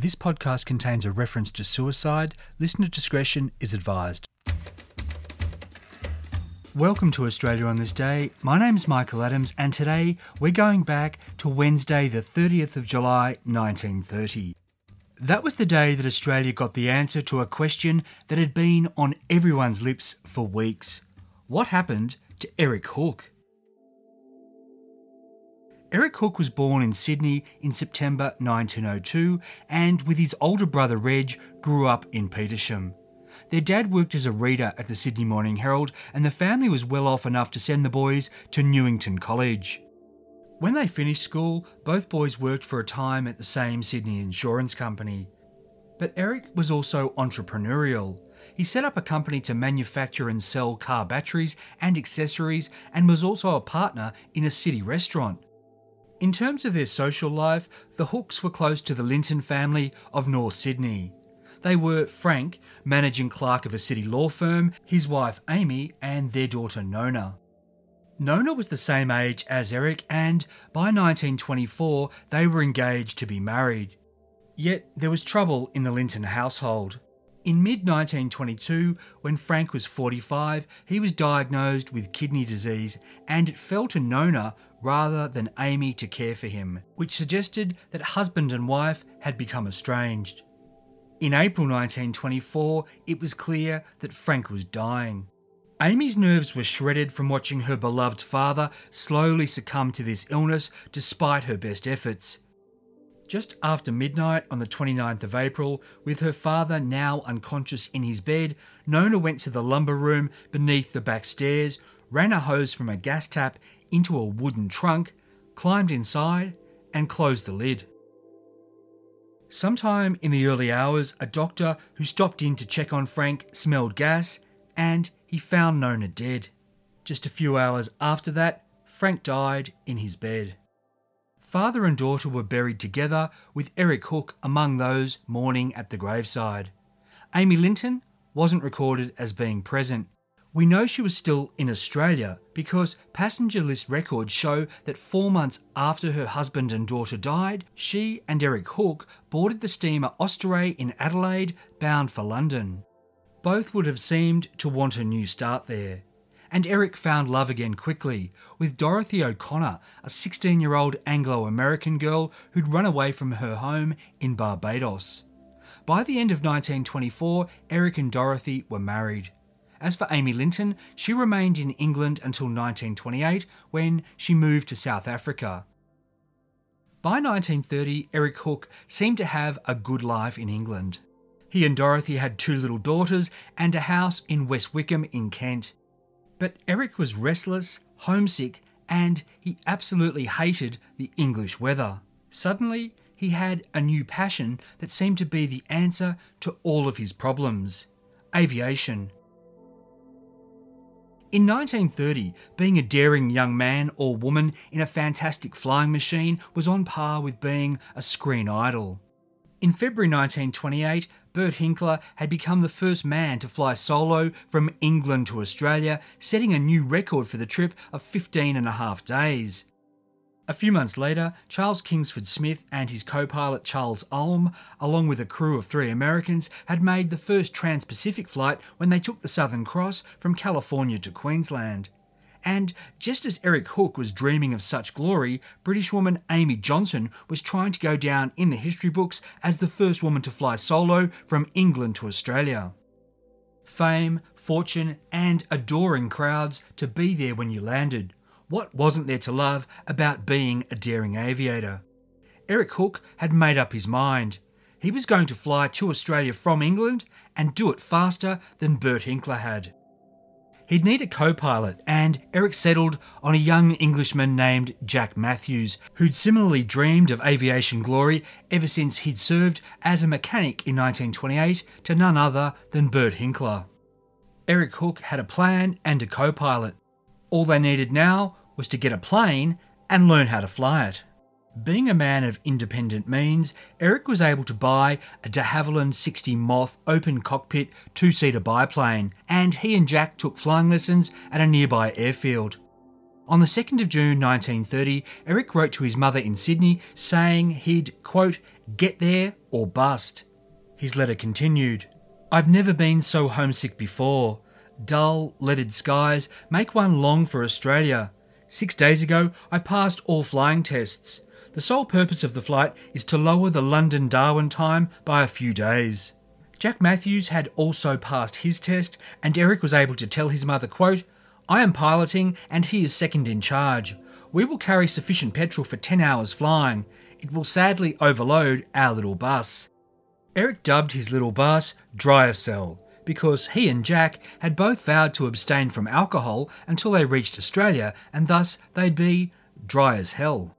This podcast contains a reference to suicide. Listener discretion is advised. Welcome to Australia on this day. My name is Michael Adams, and today we're going back to Wednesday, the 30th of July, 1930. That was the day that Australia got the answer to a question that had been on everyone's lips for weeks. What happened to Eric Hook? Eric Hook was born in Sydney in September 1902 and, with his older brother Reg, grew up in Petersham. Their dad worked as a reader at the Sydney Morning Herald, and the family was well off enough to send the boys to Newington College. When they finished school, both boys worked for a time at the same Sydney insurance company. But Eric was also entrepreneurial. He set up a company to manufacture and sell car batteries and accessories and was also a partner in a city restaurant. In terms of their social life, the Hooks were close to the Linton family of North Sydney. They were Frank, managing clerk of a city law firm, his wife Amy, and their daughter Nona. Nona was the same age as Eric, and by 1924 they were engaged to be married. Yet there was trouble in the Linton household. In mid 1922, when Frank was 45, he was diagnosed with kidney disease, and it fell to Nona rather than Amy to care for him, which suggested that husband and wife had become estranged. In April 1924, it was clear that Frank was dying. Amy's nerves were shredded from watching her beloved father slowly succumb to this illness despite her best efforts. Just after midnight on the 29th of April, with her father now unconscious in his bed, Nona went to the lumber room beneath the back stairs, ran a hose from a gas tap into a wooden trunk, climbed inside, and closed the lid. Sometime in the early hours, a doctor who stopped in to check on Frank smelled gas and he found Nona dead. Just a few hours after that, Frank died in his bed. Father and daughter were buried together, with Eric Hook among those mourning at the graveside. Amy Linton wasn't recorded as being present. We know she was still in Australia because passenger list records show that four months after her husband and daughter died, she and Eric Hook boarded the steamer Osterley in Adelaide, bound for London. Both would have seemed to want a new start there. And Eric found love again quickly, with Dorothy O'Connor, a 16 year old Anglo American girl who'd run away from her home in Barbados. By the end of 1924, Eric and Dorothy were married. As for Amy Linton, she remained in England until 1928 when she moved to South Africa. By 1930, Eric Hook seemed to have a good life in England. He and Dorothy had two little daughters and a house in West Wickham in Kent. But Eric was restless, homesick, and he absolutely hated the English weather. Suddenly, he had a new passion that seemed to be the answer to all of his problems aviation. In 1930, being a daring young man or woman in a fantastic flying machine was on par with being a screen idol. In February 1928, Bert Hinkler had become the first man to fly solo from England to Australia, setting a new record for the trip of 15 and a half days. A few months later, Charles Kingsford Smith and his co pilot Charles Ulm, along with a crew of three Americans, had made the first trans Pacific flight when they took the Southern Cross from California to Queensland. And just as Eric Hook was dreaming of such glory, British woman Amy Johnson was trying to go down in the history books as the first woman to fly solo from England to Australia. Fame, fortune, and adoring crowds to be there when you landed. What wasn't there to love about being a daring aviator? Eric Hook had made up his mind. He was going to fly to Australia from England and do it faster than Bert Hinkler had. He'd need a co pilot, and Eric settled on a young Englishman named Jack Matthews, who'd similarly dreamed of aviation glory ever since he'd served as a mechanic in 1928 to none other than Bert Hinkler. Eric Hook had a plan and a co pilot. All they needed now was to get a plane and learn how to fly it. Being a man of independent means, Eric was able to buy a de Havilland 60 Moth open cockpit two seater biplane, and he and Jack took flying lessons at a nearby airfield. On the 2nd of June 1930, Eric wrote to his mother in Sydney saying he'd, quote, get there or bust. His letter continued I've never been so homesick before. Dull, leaded skies make one long for Australia. Six days ago, I passed all flying tests. The sole purpose of the flight is to lower the London Darwin time by a few days. Jack Matthews had also passed his test, and Eric was able to tell his mother, quote, I am piloting and he is second in charge. We will carry sufficient petrol for 10 hours flying. It will sadly overload our little bus. Eric dubbed his little bus Dryer Cell because he and Jack had both vowed to abstain from alcohol until they reached Australia and thus they'd be dry as hell.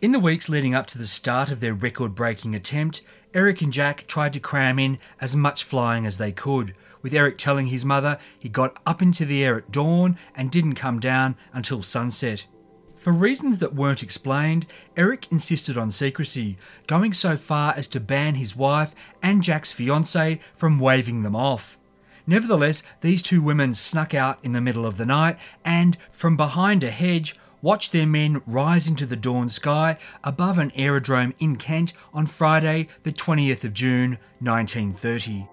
In the weeks leading up to the start of their record breaking attempt, Eric and Jack tried to cram in as much flying as they could, with Eric telling his mother he got up into the air at dawn and didn't come down until sunset. For reasons that weren't explained, Eric insisted on secrecy, going so far as to ban his wife and Jack's fiancée from waving them off. Nevertheless, these two women snuck out in the middle of the night and, from behind a hedge, watched their men rise into the dawn sky above an aerodrome in Kent on Friday, the 20th of June 1930.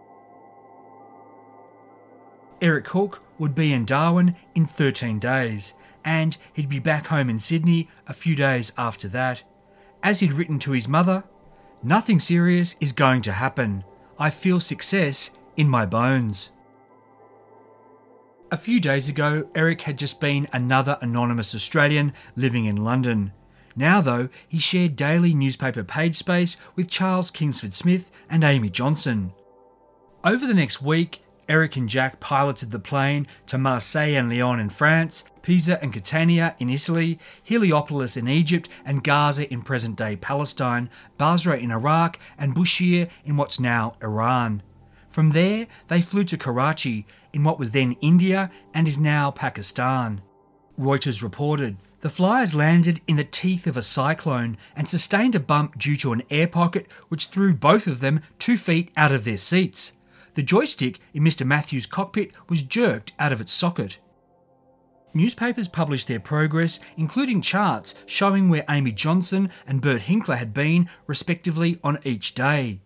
Eric Hook would be in Darwin in 13 days, and he'd be back home in Sydney a few days after that. As he'd written to his mother, Nothing serious is going to happen. I feel success in my bones. A few days ago, Eric had just been another anonymous Australian living in London. Now, though, he shared daily newspaper page space with Charles Kingsford Smith and Amy Johnson. Over the next week, Eric and Jack piloted the plane to Marseille and Lyon in France, Pisa and Catania in Italy, Heliopolis in Egypt, and Gaza in present day Palestine, Basra in Iraq, and Bushehr in what's now Iran. From there, they flew to Karachi, in what was then India and is now Pakistan. Reuters reported the flyers landed in the teeth of a cyclone and sustained a bump due to an air pocket which threw both of them two feet out of their seats. The joystick in Mr. Matthews' cockpit was jerked out of its socket. Newspapers published their progress, including charts showing where Amy Johnson and Bert Hinkler had been, respectively, on each day.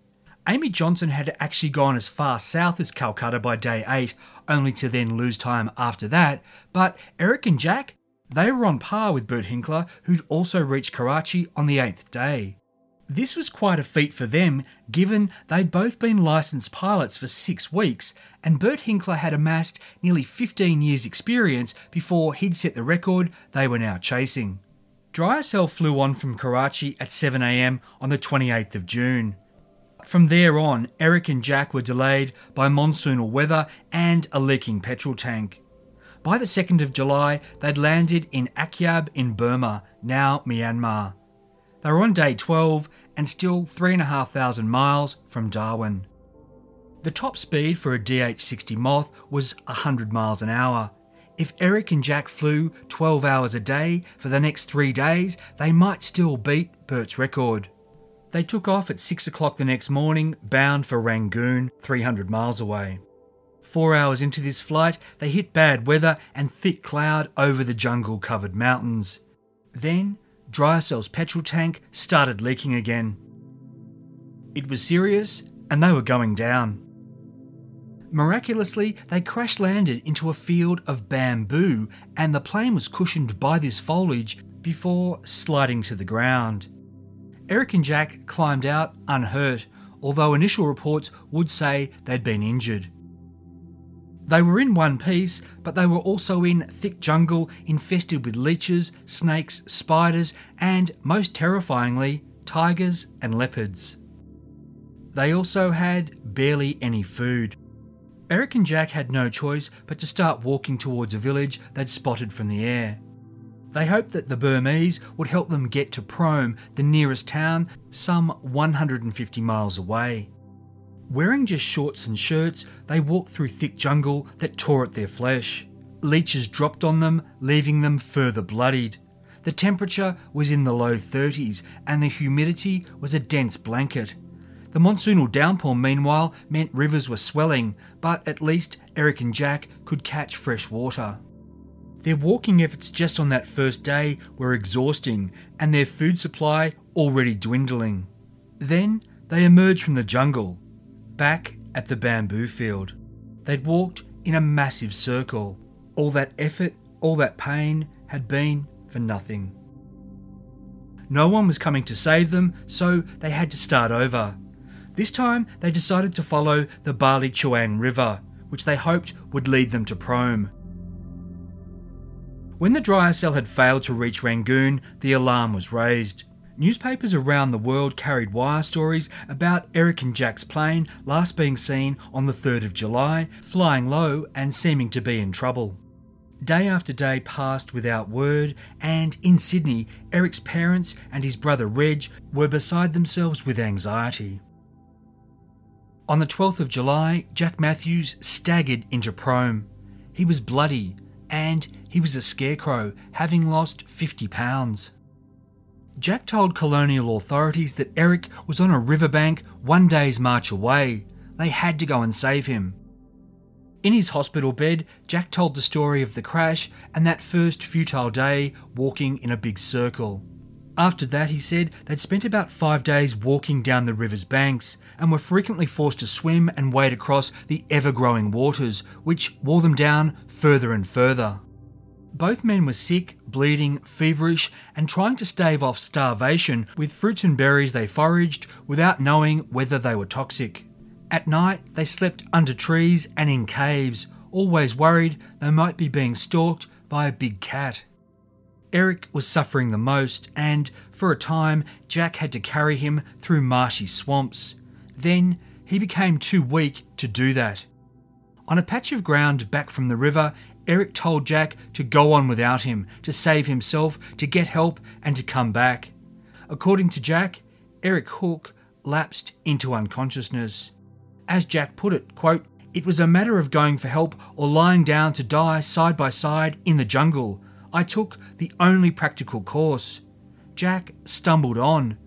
Amy Johnson had actually gone as far south as Calcutta by day 8, only to then lose time after that, but Eric and Jack, they were on par with Bert Hinkler, who'd also reached Karachi on the eighth day. This was quite a feat for them, given they'd both been licensed pilots for six weeks, and Bert Hinkler had amassed nearly 15 years' experience before he'd set the record they were now chasing. Dryer Cell flew on from Karachi at 7am on the 28th of June. From there on, Eric and Jack were delayed by monsoonal weather and a leaking petrol tank. By the 2nd of July, they'd landed in Akyab in Burma, now Myanmar. They were on day 12 and still 3,500 miles from Darwin. The top speed for a DH 60 Moth was 100 miles an hour. If Eric and Jack flew 12 hours a day for the next three days, they might still beat Bert's record. They took off at 6 o'clock the next morning, bound for Rangoon, 300 miles away. Four hours into this flight, they hit bad weather and thick cloud over the jungle covered mountains. Then, Dryer Cell's petrol tank started leaking again. It was serious, and they were going down. Miraculously, they crash landed into a field of bamboo, and the plane was cushioned by this foliage before sliding to the ground. Eric and Jack climbed out unhurt, although initial reports would say they'd been injured. They were in one piece, but they were also in thick jungle infested with leeches, snakes, spiders, and, most terrifyingly, tigers and leopards. They also had barely any food. Eric and Jack had no choice but to start walking towards a village they'd spotted from the air. They hoped that the Burmese would help them get to Prome, the nearest town, some 150 miles away. Wearing just shorts and shirts, they walked through thick jungle that tore at their flesh. Leeches dropped on them, leaving them further bloodied. The temperature was in the low 30s and the humidity was a dense blanket. The monsoonal downpour, meanwhile, meant rivers were swelling, but at least Eric and Jack could catch fresh water. Their walking efforts just on that first day were exhausting and their food supply already dwindling. Then they emerged from the jungle, back at the bamboo field. They'd walked in a massive circle. All that effort, all that pain had been for nothing. No one was coming to save them, so they had to start over. This time, they decided to follow the Bali Chuang River, which they hoped would lead them to Prome. When the dryer cell had failed to reach Rangoon, the alarm was raised. Newspapers around the world carried wire stories about Eric and Jack's plane last being seen on the 3rd of July, flying low and seeming to be in trouble. Day after day passed without word, and in Sydney, Eric's parents and his brother Reg were beside themselves with anxiety. On the 12th of July, Jack Matthews staggered into Prome. He was bloody, and he was a scarecrow, having lost 50 pounds. Jack told colonial authorities that Eric was on a riverbank one day's march away. They had to go and save him. In his hospital bed, Jack told the story of the crash and that first futile day walking in a big circle. After that, he said they'd spent about five days walking down the river's banks and were frequently forced to swim and wade across the ever growing waters, which wore them down further and further. Both men were sick, bleeding, feverish, and trying to stave off starvation with fruits and berries they foraged without knowing whether they were toxic. At night, they slept under trees and in caves, always worried they might be being stalked by a big cat. Eric was suffering the most, and for a time, Jack had to carry him through marshy swamps. Then he became too weak to do that. On a patch of ground back from the river, Eric told Jack to go on without him, to save himself, to get help, and to come back. According to Jack, Eric Hook lapsed into unconsciousness. As Jack put it, quote, it was a matter of going for help or lying down to die side by side in the jungle. I took the only practical course. Jack stumbled on.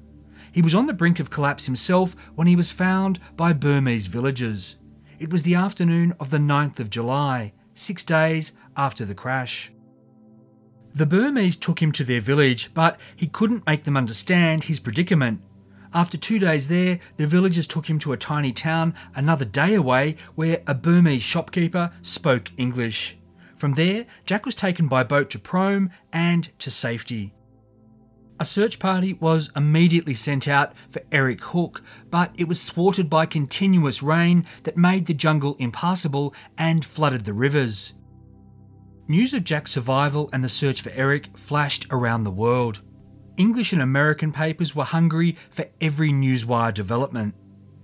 He was on the brink of collapse himself when he was found by Burmese villagers. It was the afternoon of the 9th of July, six days after the crash. The Burmese took him to their village, but he couldn't make them understand his predicament. After two days there, the villagers took him to a tiny town another day away where a Burmese shopkeeper spoke English. From there, Jack was taken by boat to Prome and to safety. A search party was immediately sent out for Eric Hook, but it was thwarted by continuous rain that made the jungle impassable and flooded the rivers. News of Jack's survival and the search for Eric flashed around the world. English and American papers were hungry for every newswire development.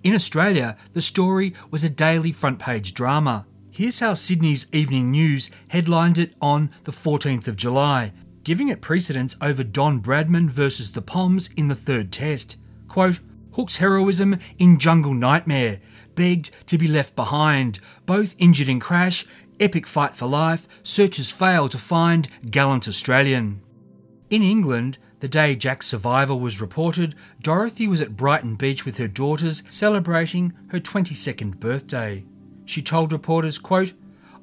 In Australia, the story was a daily front page drama. Here's how Sydney's Evening News headlined it on the 14th of July, giving it precedence over Don Bradman versus the Poms in the third test. Quote, Hook's heroism in Jungle Nightmare, begged to be left behind, both injured in crash, epic fight for life, searchers fail to find gallant Australian. In England, the day Jack's survival was reported, Dorothy was at Brighton Beach with her daughters celebrating her 22nd birthday. She told reporters, quote,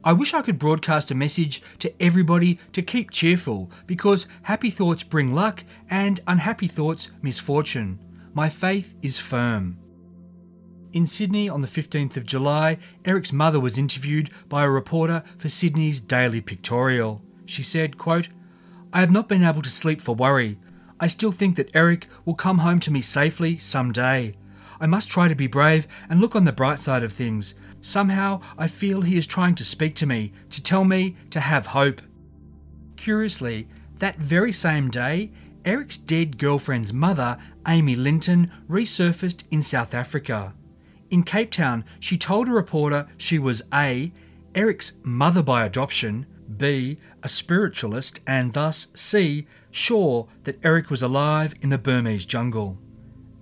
I wish I could broadcast a message to everybody to keep cheerful because happy thoughts bring luck and unhappy thoughts misfortune. My faith is firm. In Sydney on the 15th of July, Eric's mother was interviewed by a reporter for Sydney's Daily Pictorial. She said, quote, I have not been able to sleep for worry. I still think that Eric will come home to me safely some day. I must try to be brave and look on the bright side of things. Somehow I feel he is trying to speak to me, to tell me to have hope. Curiously, that very same day, Eric's dead girlfriend's mother, Amy Linton, resurfaced in South Africa. In Cape Town, she told a reporter she was A. Eric's mother by adoption, B. a spiritualist, and thus C. sure that Eric was alive in the Burmese jungle.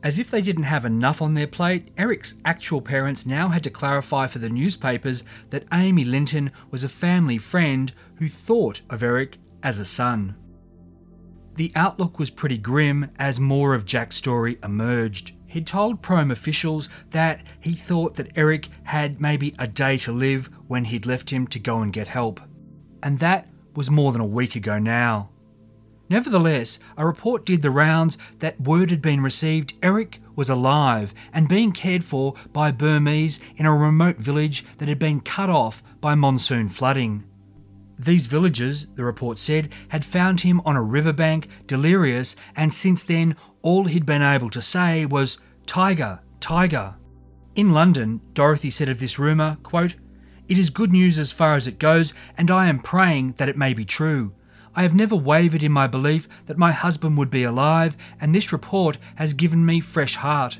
As if they didn't have enough on their plate, Eric's actual parents now had to clarify for the newspapers that Amy Linton was a family friend who thought of Eric as a son. The outlook was pretty grim as more of Jack's story emerged. He'd told Prome officials that he thought that Eric had maybe a day to live when he'd left him to go and get help. And that was more than a week ago now. Nevertheless, a report did the rounds that word had been received Eric was alive and being cared for by Burmese in a remote village that had been cut off by monsoon flooding. These villagers, the report said, had found him on a riverbank, delirious, and since then all he'd been able to say was, Tiger, Tiger. In London, Dorothy said of this rumour, quote, It is good news as far as it goes, and I am praying that it may be true. I have never wavered in my belief that my husband would be alive, and this report has given me fresh heart.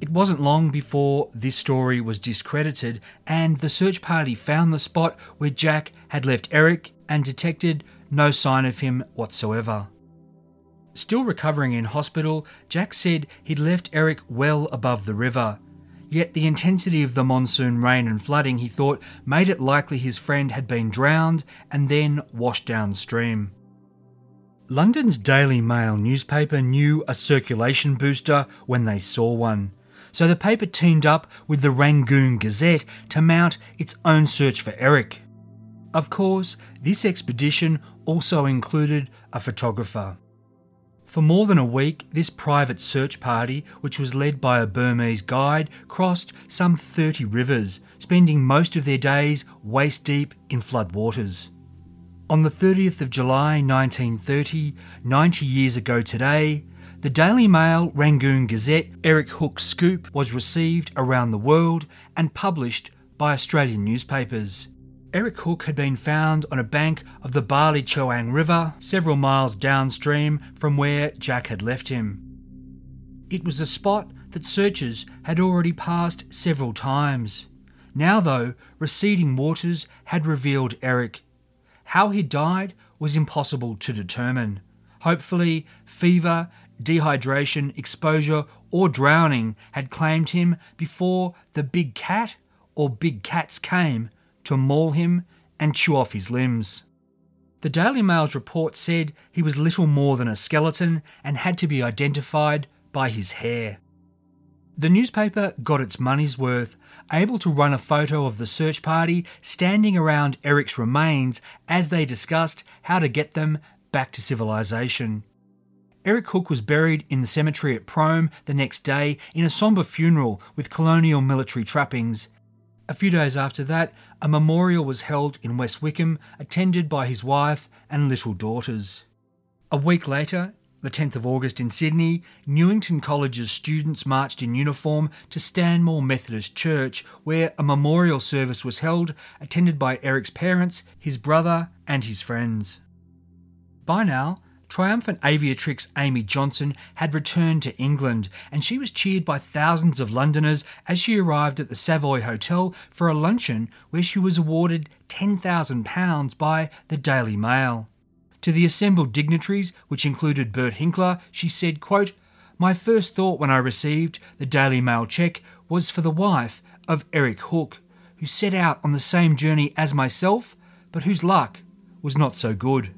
It wasn't long before this story was discredited, and the search party found the spot where Jack had left Eric and detected no sign of him whatsoever. Still recovering in hospital, Jack said he'd left Eric well above the river. Yet the intensity of the monsoon rain and flooding, he thought, made it likely his friend had been drowned and then washed downstream. London's Daily Mail newspaper knew a circulation booster when they saw one, so the paper teamed up with the Rangoon Gazette to mount its own search for Eric. Of course, this expedition also included a photographer. For more than a week, this private search party, which was led by a Burmese guide, crossed some 30 rivers, spending most of their days waist deep in flood waters. On the 30th of July 1930, 90 years ago today, the Daily Mail Rangoon Gazette Eric Hook Scoop was received around the world and published by Australian newspapers. Eric Hook had been found on a bank of the Bali Choang River, several miles downstream from where Jack had left him. It was a spot that searchers had already passed several times. Now, though, receding waters had revealed Eric. How he died was impossible to determine. Hopefully, fever, dehydration, exposure, or drowning had claimed him before the big cat or big cats came to maul him and chew off his limbs. The Daily Mail's report said he was little more than a skeleton and had to be identified by his hair. The newspaper got its money's worth, able to run a photo of the search party standing around Eric's remains as they discussed how to get them back to civilization. Eric Hook was buried in the cemetery at Prome the next day in a sombre funeral with colonial military trappings. A few days after that, a memorial was held in West Wickham, attended by his wife and little daughters. A week later, the 10th of August in Sydney, Newington College's students marched in uniform to Stanmore Methodist Church, where a memorial service was held, attended by Eric's parents, his brother, and his friends. By now, Triumphant aviatrix Amy Johnson had returned to England, and she was cheered by thousands of Londoners as she arrived at the Savoy Hotel for a luncheon where she was awarded £10,000 by the Daily Mail. To the assembled dignitaries, which included Bert Hinkler, she said, quote, My first thought when I received the Daily Mail cheque was for the wife of Eric Hook, who set out on the same journey as myself, but whose luck was not so good.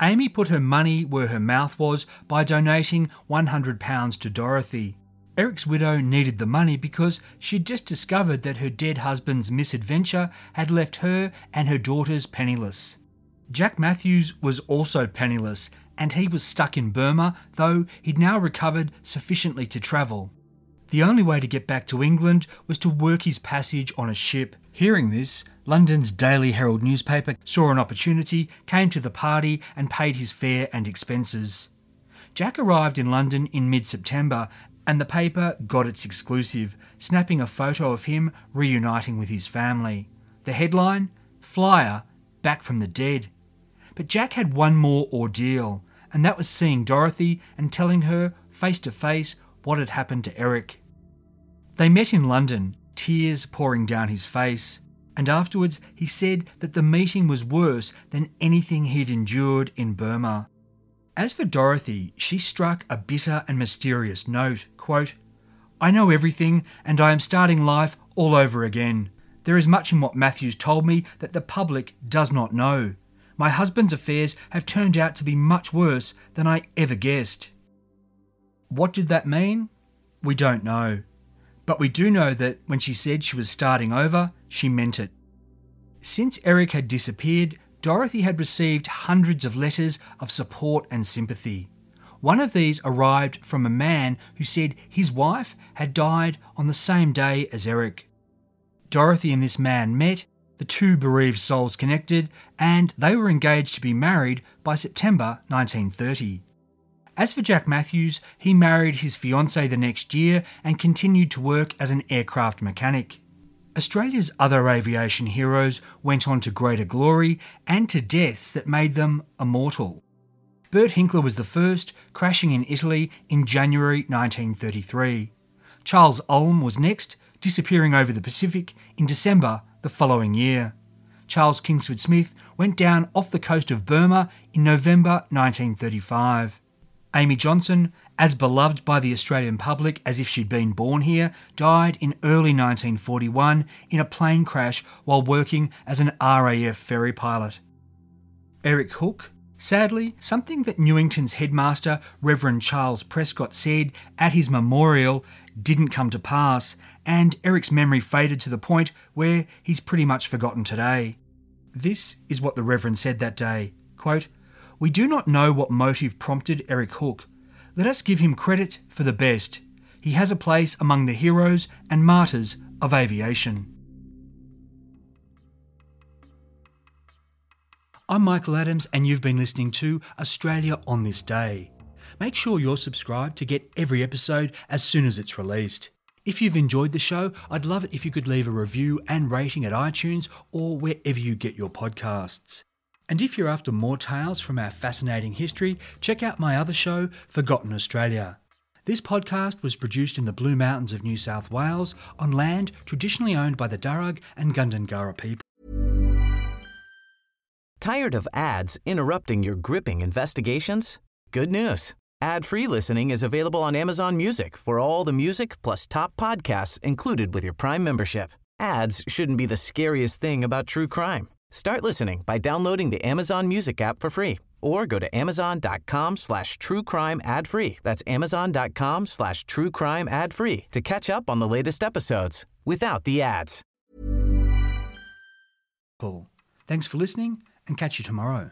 Amy put her money where her mouth was by donating £100 to Dorothy. Eric's widow needed the money because she'd just discovered that her dead husband's misadventure had left her and her daughters penniless. Jack Matthews was also penniless, and he was stuck in Burma, though he'd now recovered sufficiently to travel. The only way to get back to England was to work his passage on a ship. Hearing this, London's Daily Herald newspaper saw an opportunity, came to the party, and paid his fare and expenses. Jack arrived in London in mid September, and the paper got its exclusive, snapping a photo of him reuniting with his family. The headline Flyer, back from the dead. But Jack had one more ordeal, and that was seeing Dorothy and telling her face to face what had happened to Eric. They met in London, tears pouring down his face, and afterwards he said that the meeting was worse than anything he'd endured in Burma. As for Dorothy, she struck a bitter and mysterious note quote, I know everything, and I am starting life all over again. There is much in what Matthews told me that the public does not know. My husband's affairs have turned out to be much worse than I ever guessed. What did that mean? We don't know. But we do know that when she said she was starting over, she meant it. Since Eric had disappeared, Dorothy had received hundreds of letters of support and sympathy. One of these arrived from a man who said his wife had died on the same day as Eric. Dorothy and this man met, the two bereaved souls connected, and they were engaged to be married by September 1930. As for Jack Matthews, he married his fiancée the next year and continued to work as an aircraft mechanic. Australia's other aviation heroes went on to greater glory and to deaths that made them immortal. Bert Hinkler was the first, crashing in Italy in January 1933. Charles Ulm was next, disappearing over the Pacific in December the following year. Charles Kingsford Smith went down off the coast of Burma in November 1935. Amy Johnson, as beloved by the Australian public as if she'd been born here, died in early 1941 in a plane crash while working as an RAF ferry pilot. Eric Hook, sadly, something that Newington's headmaster, Reverend Charles Prescott, said at his memorial didn't come to pass, and Eric's memory faded to the point where he's pretty much forgotten today. This is what the Reverend said that day quote, We do not know what motive prompted Eric Hook. Let us give him credit for the best. He has a place among the heroes and martyrs of aviation. I'm Michael Adams, and you've been listening to Australia on This Day. Make sure you're subscribed to get every episode as soon as it's released. If you've enjoyed the show, I'd love it if you could leave a review and rating at iTunes or wherever you get your podcasts. And if you're after more tales from our fascinating history, check out my other show, Forgotten Australia. This podcast was produced in the Blue Mountains of New South Wales on land traditionally owned by the Darug and Gundungurra people. Tired of ads interrupting your gripping investigations? Good news. Ad-free listening is available on Amazon Music for all the music plus top podcasts included with your Prime membership. Ads shouldn't be the scariest thing about true crime. Start listening by downloading the Amazon Music app for free or go to amazon.com slash true crime ad free. That's amazon.com slash true crime ad free to catch up on the latest episodes without the ads. Cool. Thanks for listening and catch you tomorrow.